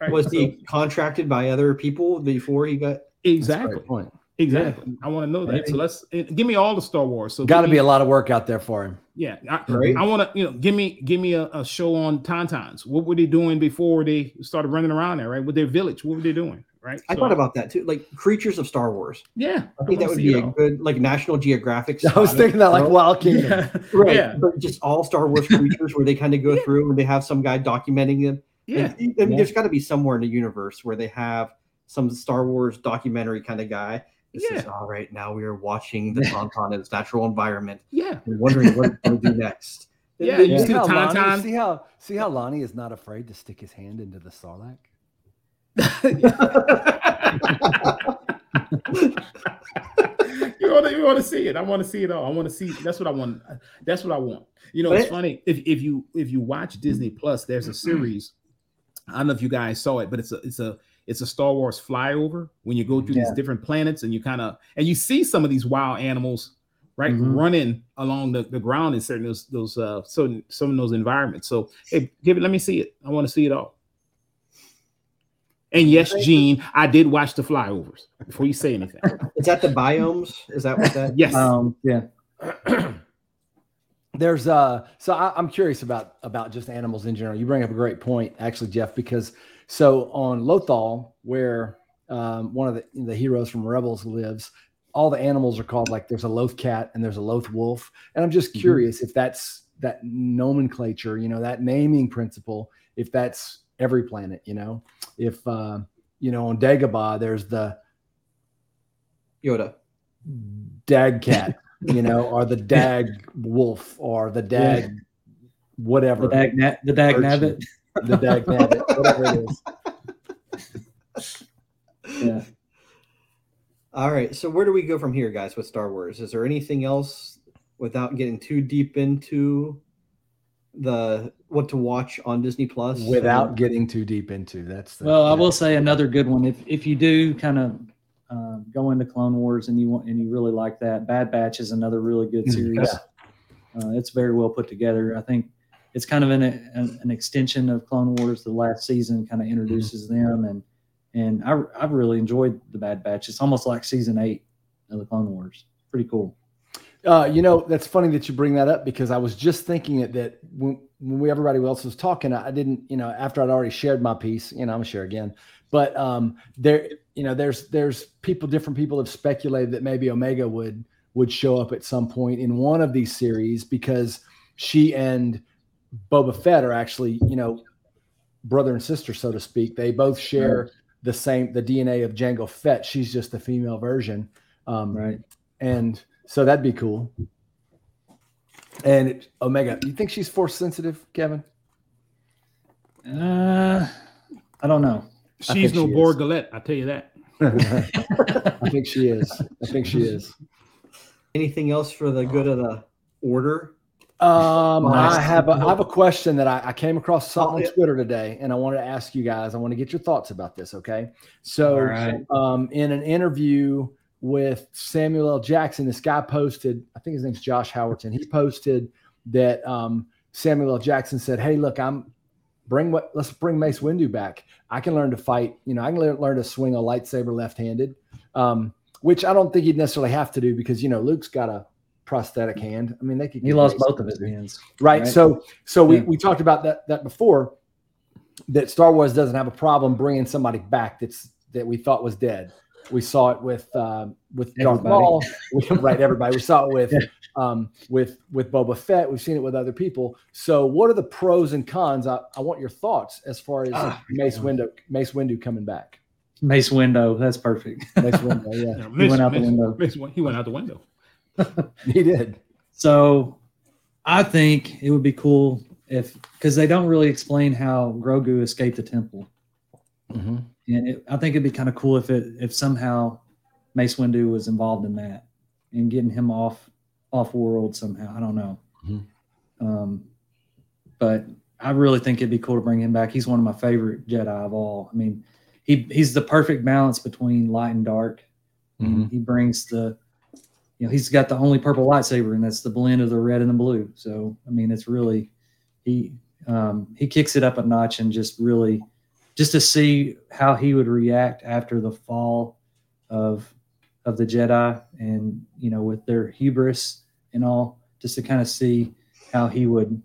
reading Borgullet minds? theory. Right? Was So- he contracted by other people before he got? That's exactly? great point. Exactly. I want to know that. Maybe. So let's give me all the Star Wars. So Got to be a lot of work out there for him. yeah. I, Right. I want to you know give me give me a, a show on Tauntauns. What were they doing before they started running around there? Right with their village. What were they doing? right? I So, thought about that too, like creatures of Star Wars. yeah. I think that would be a all. good like National Geographic. <laughs> I was thinking that like you know? Wild Kingdom. <laughs> Yeah. right, Yeah. but just all Star Wars creatures where they kind of go <laughs> through and they have some guy documenting them. Yeah. And, I mean, there's got to be somewhere in the universe where they have some Star Wars documentary kind of guy. This is all right. Now we are watching the Tauntaun in its natural environment. Yeah. We're wondering what it's going to do <laughs> next. Yeah, Then you you see See how, Lonnie, Tauntaun? see how see how Lonnie is not afraid to stick his hand into the Sarlacc? <laughs> you want to you want to see it. I want to see it all. I want to see. That's what I want. That's what I want. You know, But it's it- funny if if you if you watch Disney Plus, there's a mm-hmm. series. I don't know if you guys saw it, but it's a it's a it's a Star Wars flyover when you go through these different planets and you kind of and you see some of these wild animals right Mhm. running along the, the ground in certain those those uh certain some of those environments. So hey, give it. Let me see it. I want to see it all. And yes, Gene, I did watch the flyovers before you say anything. <laughs> Is that the biomes? Is that what that? Yes. Um, yeah. <clears throat> There's uh so I, I'm curious about about just animals in general. You bring up a great point, actually, Jeff, because so on Lothal, where um, one of the, the heroes from Rebels lives, all the animals are called like there's a Loth cat and there's a Loth wolf, and I'm just Mhm. curious if that's that nomenclature, you know, that naming principle, if that's every planet, you know, if uh, you know on Dagobah there's the Yoda. dag cat, <laughs> you know, or the dag wolf, or the dag whatever, The dag, na- the dag Urchin. nabbit. the dag nabbit, whatever it is. Yeah. <laughs> All right. So where do we go from here, guys, with Star Wars? Is there anything else without getting too deep into the what to watch on Disney Plus? Without getting too deep into that's the, Well, I will say another good one. If if you do kind of uh, go into Clone Wars and you want and you really like that, Bad Batch is another really good series. Uh, it's very well put together. I think it's kind of an an, an extension of Clone Wars. The last season kind of introduces them, and and I I've really enjoyed the Bad Batch. It's almost like season eight of the Clone Wars. Pretty cool. Uh, you know, that's funny that you bring that up because I was just thinking it that when, when we everybody else was talking, I didn't, you know, after I'd already shared my piece, you know, I'm gonna share again. But um, there, you know, there's there's people, different people have speculated that maybe Omega would would show up at some point in one of these series because she and Boba Fett are actually, you know, brother and sister, so to speak. They both share the same the DNA of Jango Fett. She's just the female version. Um, Right. and so that'd be cool. And it, Omega, you think she's force sensitive, Kevin? Uh, I don't know. I She's no she is. Bor Gullet, I tell you that. <laughs> I think she is. I think she is. anything else for the good of the order? Um, I have a, I have a question that I, I came across something Oh, on. Twitter today, and I wanted to ask you guys. I want to get your thoughts about this. Okay, so All right. um, in an interview with Samuel L. Jackson, this guy posted. I think his name's Josh Howerton. He posted that um, Samuel L. Jackson said, "Hey, look, I'm bring what let's bring Mace Windu back. I can learn to fight. You know, I can learn, to swing a lightsaber left-handed, um, which I don't think he'd necessarily have to do because you know Luke's got a prosthetic hand. I mean, they could He lost both of his hands. Right. Right. So so we, Yeah. we talked about that that before that Star Wars doesn't have a problem bringing somebody back that's that we thought was dead. We saw it with uh, with Darth Everybody. Maul, We- right? Everybody. We saw it with <laughs> um, with with Boba Fett. We've seen it with other people. So, what are the pros and cons? I, I want your thoughts as far as Ah, Mace Windu Mace Windu coming back. Mace window. That's perfect. Mace Windu, yeah, <laughs> Yeah, He went out the window. Mace he went out the window. he did. So I think it would be cool if because they don't really explain how Grogu escaped the temple. Mhm. And it, I think it'd be kind of cool if it if somehow Mace Windu was involved in that and getting him off off world somehow. I don't know. Mhm. Um, but I really think it'd be cool to bring him back. He's one of my favorite Jedi of all. I mean, he he's the perfect balance between light and dark. And he brings the you know he's got the only purple lightsaber and that's the blend of the red and the blue. So I mean it's really he um, he kicks it up a notch and just really just to see how he would react after the fall of of the Jedi and you know with their hubris and all, just to kind of see how he would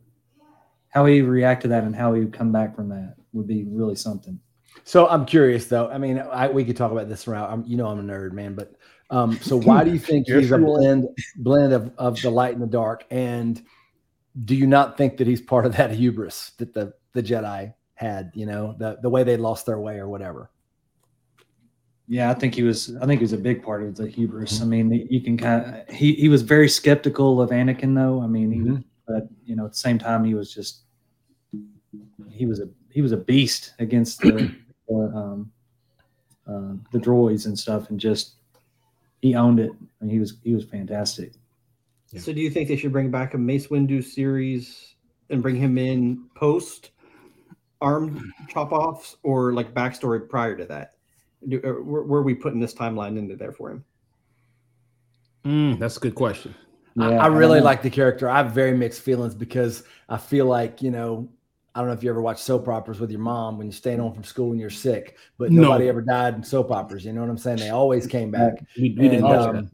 how he react to that and how he would come back from that would be really something. So I'm curious though. I mean, I, we could talk about this around. I'm, you know, I'm a nerd, man. But um, so why do you <laughs> think he's a blend blend of, of the light and the dark? And do you not think that he's part of that hubris that the the Jedi had? You know, the the way they lost their way or whatever. Yeah, I think he was. I think he was a big part of the hubris. I mean, you can kind of. He he was very skeptical of Anakin, though. I mean, he, Mhm. but you know, at the same time, he was just. He was a he was a beast against the <clears throat> the, um, uh, the droids and stuff, and just he owned it. And he was he was fantastic. Yeah. So, do you think they should bring back a Mace Windu series and bring him in post arm chop offs or like backstory prior to that? Do, or where, where are we putting this timeline into there for him? Mm, that's a good question. I, Yeah, I really know. like the character. I have very mixed feelings because I feel like you know. I don't know if you ever watched soap operas with your mom when you're staying home from school and you're sick, but No. nobody ever died in soap operas. You know what I'm saying? They always came back. We, we didn't watch um, that.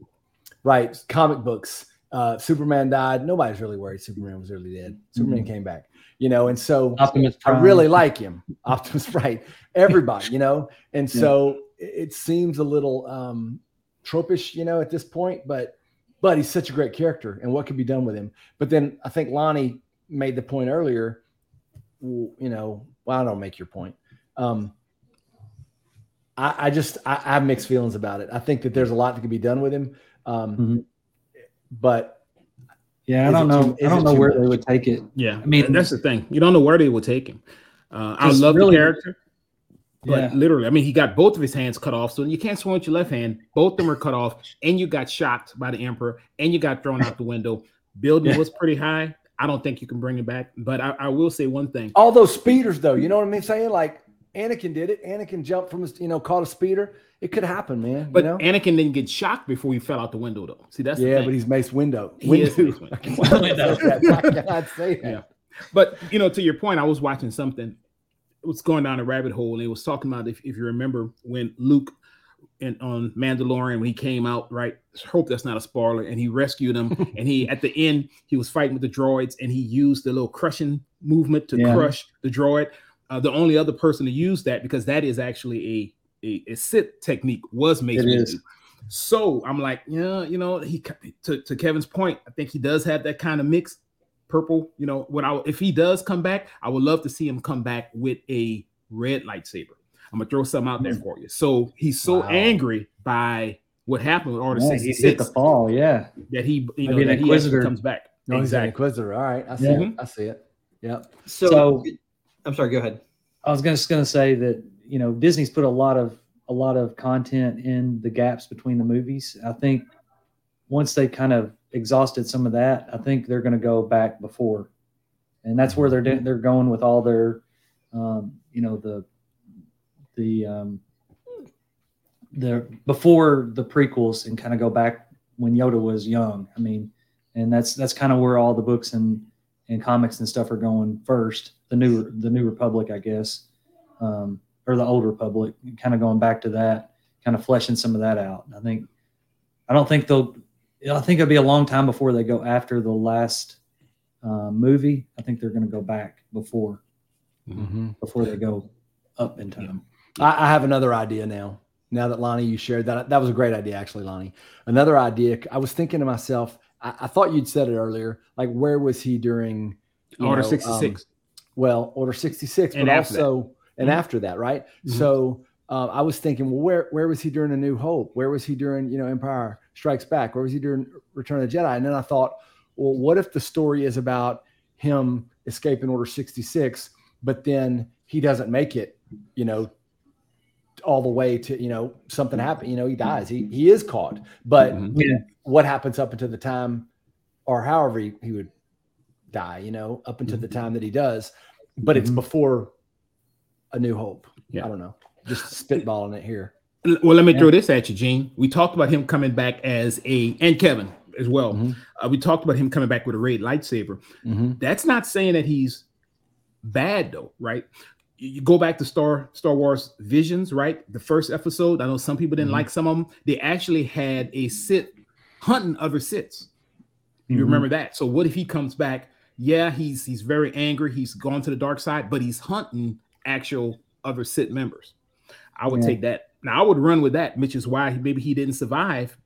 right comic books uh superman died nobody's really worried superman was really dead superman came back you know and so Optimus i Prime. really like him <laughs> optimus right everybody you know and Yeah. so it seems a little um tropish you know at this point but but he's such a great character and what could be done with him but then i think lonnie made the point earlier you know well i don't make your point um I, I just I, I have mixed feelings about it. I think that there's a lot that could be done with him, um, Mhm. but Yeah, I don't know. too- I don't know where much? they would take it. Yeah, I mean- that's the thing. You don't know where they would take him. Uh, I love really- the character, but Yeah. literally, I mean, he got both of his hands cut off, so you can't swing with your left hand. Both of them are cut off, and you got shocked by the emperor, and you got thrown out the window. Building Yeah. was pretty high. I don't think you can bring it back, but I, I will say one thing. all those speeders though, you know what I mean? Saying like Anakin did it. Anakin jumped from his, you know, caught a speeder. It could happen, man. But you know? Anakin didn't get shocked before he fell out the window, though. See, that's the yeah, thing. but he's Mace Window. He is Windu. Mace <laughs> I Windu. say that. Say that. Yeah. But you know, to your point, I was watching something. It was going down a rabbit hole, and it was talking about if, if you remember when Luke and on Mandalorian when he came out, right? Hope that's not a spoiler. And he rescued him, <laughs> and he at the end he was fighting with the droids, and he used the little crushing movement to Yeah. crush the droid. Uh, the only other person to use that because that is actually a a, a Sith technique was Mace It Windu. is. So I'm like, yeah, you know, he to, to Kevin's point, I think he does have that kind of mix. Purple, you know, what I if he does come back, I would love to see him come back with a red lightsaber. I'm gonna throw something out there for you. So he's so Wow. angry by what happened with Order Yeah, he hit the fall. Yeah, that he you know Maybe that he comes back. No, he's an exactly. Inquisitor. All right, I see Yeah. it. I see it. Yep. So, So- I'm sorry. Go ahead. I was just going to say that you know Disney's put a lot of a lot of content in the gaps between the movies. I think once they kind of exhausted some of that, I think they're going to go back before, and that's where they're they're going with all their, um, you know the the um, the before the prequels and kind of go back when Yoda was young. I mean, and that's that's kind of where all the books and and comics and stuff are going first. The new the new Republic, I guess, um, or the old Republic, kind of going back to that, kind of fleshing some of that out. I think I don't think they'll. I think it'll be a long time before they go after the last uh, movie. I think they're going to go back before Mm-hmm. before they go up in time. I, I have another idea now. Now that Lonnie, you shared that, that was a great idea, actually, Lonnie. Another idea. I was thinking to myself. I, I thought you'd said it earlier. Like, where was he during Order know, 66. um, well, Order 66, And but after that. also and Mhm. after that, right? Mhm. So uh, I was thinking, well, where where was he during A New Hope? Where was he during you know Empire Strikes Back? Where was he during Return of the Jedi? And then I thought, well, what if the story is about him escaping Order 66, but then he doesn't make it, you know, all the way to you know something happened. You know, he dies. He he is caught, but Mhm. Yeah. what happens up until the time, or however he, he would die, you know, up until the time that he does, but it's Mhm. before A New Hope. Yeah. I don't know, just spitballing it here. Well, let me Yeah. throw this at you, Gene. We talked about him coming back as a and Kevin as well. Mhm. Uh, we talked about him coming back with a red lightsaber. That's not saying that he's bad though, right? You go back to Star Star Wars Visions, right? The first episode. I know some people didn't Mhm. like some of them. They actually had a Sith hunting other Siths. You Mhm. remember that? So what if he comes back? Yeah, he's he's very angry. He's gone to the dark side, but he's hunting actual other Sith members. I would Yeah. take that. Now I would run with that, which is why maybe he didn't survive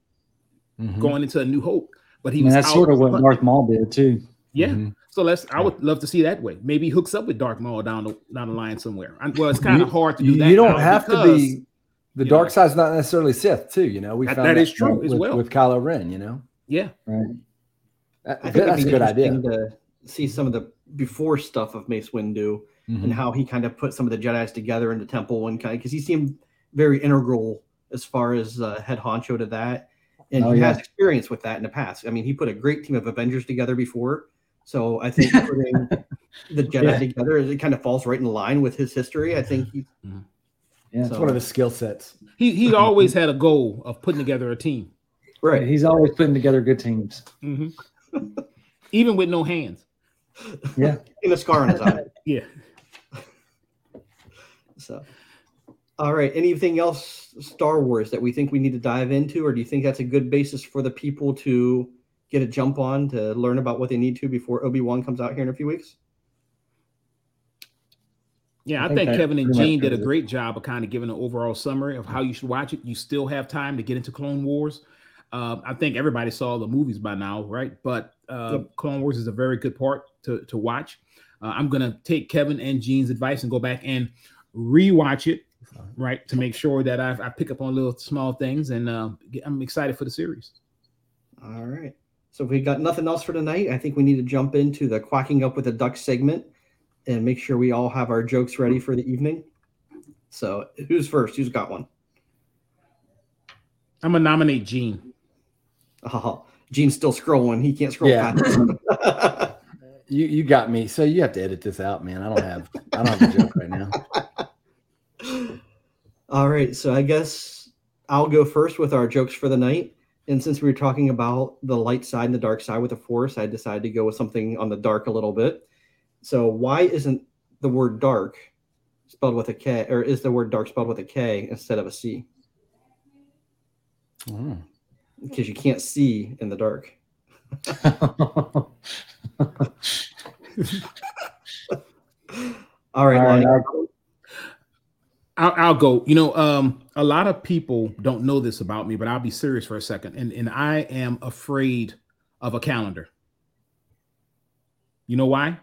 Mhm. going into a New Hope. But he I mean, was that's out- sort of what Darth Maul did too. Yeah. Mhm. So let's. I would love to see that way. Maybe he hooks up with Dark Maul down the down the line somewhere. And, well, it's kind of hard to do You, that. you don't now have to be. The dark know- side's not necessarily Sith, too. You know, we That- found that is true with, as well. with Kylo Ren. You know, Yeah. Right. That- I think that's a it'd be good idea. to see some of the before stuff of Mace Windu Mhm. and how he kind of put some of the Jedi's together in the temple and kind of because he seemed very integral as far as uh, head honcho to that, and Oh, he yeah. has experience with that in the past. I mean, he put a great team of Avengers together before, so I think <laughs> putting the Jedi Yeah. together it kind of falls right in line with his history. I think he. Yeah. It's one of his skill sets. He he <laughs> always had a goal of putting together a team, Right. He's always putting together good teams. Mhm. even with no hands. Yeah. In a scar on his eye. <laughs> Yeah. So, all right. Anything else Star Wars that we think we need to dive into, or do you think that's a good basis for the people to get a jump on to learn about what they need to before Obi Wan comes out here in a few weeks? Yeah, I I, think think, Kevin and pretty Gene did a great job of kind of giving an overall summary of how you should watch it. You still have time to get into Clone Wars. Um, I think everybody saw the movies by now, right? But uh, Clone Wars is a very good part to, to watch. Uh, I'm gonna take Kevin and Gene's advice and go back and rewatch it, right, to make sure that I, I pick up on little small things, and uh, I'm excited for the series. All right. So if we got nothing else for tonight, I think we need to jump into the quacking up with the duck segment and make sure we all have our jokes ready for the evening. So who's first? Who's got one? I'm gonna nominate Gene. Oh, Gene's still scrolling. He can't scroll Yeah. fast. <laughs> You you got me. So you have to edit this out, man. I don't have I don't have a joke right now. <laughs> All right, so I guess I'll go first with our jokes for the night. And since we were talking about the light side and the dark side with the force, I decided to go with something on the dark a little bit. So why isn't the word dark spelled with a K, or is the word dark spelled with a K instead of a C? Mm. Because you can't see in the dark. <laughs> All right, All right, Lonnie. I'll- I'll, I'll go. You know, um, a lot of people don't know this about me, but I'll be serious for a second. And and I am afraid of a calendar. You know why?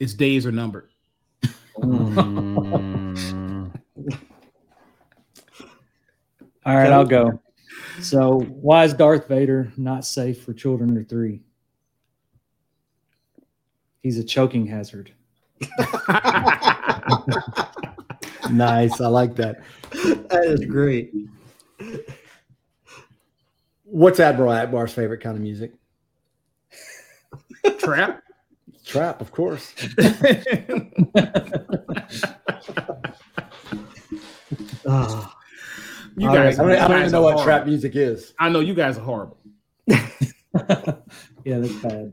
Its days are numbered. Mm. <laughs> All right, I'll go. So, why is Darth Vader not safe for children under three? He's a choking hazard. <laughs> nice. I like that. That is great. What's Admiral Ackbar's favorite kind of music? Trap. Trap, of course. <laughs> Ah. You All guys, I don't, you I don't even know are what horrible. trap music is. I know you guys are horrible. <laughs> yeah, that's bad.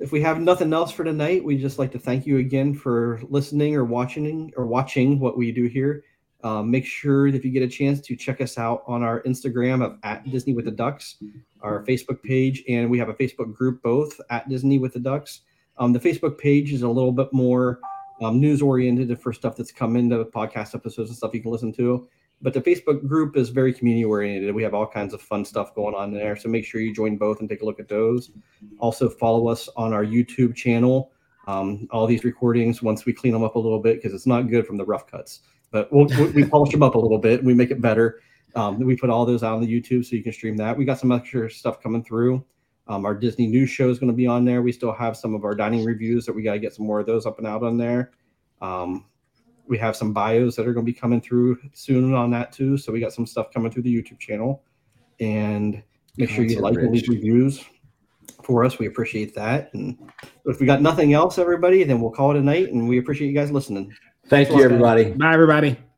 if we have nothing else for tonight, we just like to thank you again for listening or watching or watching what we do here. Um, make sure if you get a chance to check us out on our Instagram of at Disney with the Ducks, our Facebook page, and we have a Facebook group both at Disney with the Ducks. Um, the Facebook page is a little bit more um, news oriented for stuff that's come into podcast episodes and stuff you can listen to. But the Facebook group is very community oriented. We have all kinds of fun stuff going on there. So make sure you join both and take a look at those. Also, follow us on our YouTube channel. Um, all these recordings, once we clean them up a little bit, because it's not good from the rough cuts, but we'll, we, polish them up a little bit and we make it better. Um, we put all those out on the YouTube so you can stream that. We got some extra stuff coming through. Um, our Disney news show is going to be on there. We still have some of our dining reviews that we got to get some more of those up and out on there. Um, we have some bios that are going to be coming through soon on that too. So we got some stuff coming through the YouTube channel. And make sure you Content like and leave reviews for us. We appreciate that. And if we got nothing else, everybody, then we'll call it a night. And we appreciate you guys listening. Thank Thanks you, lot, guys. everybody. Bye, everybody.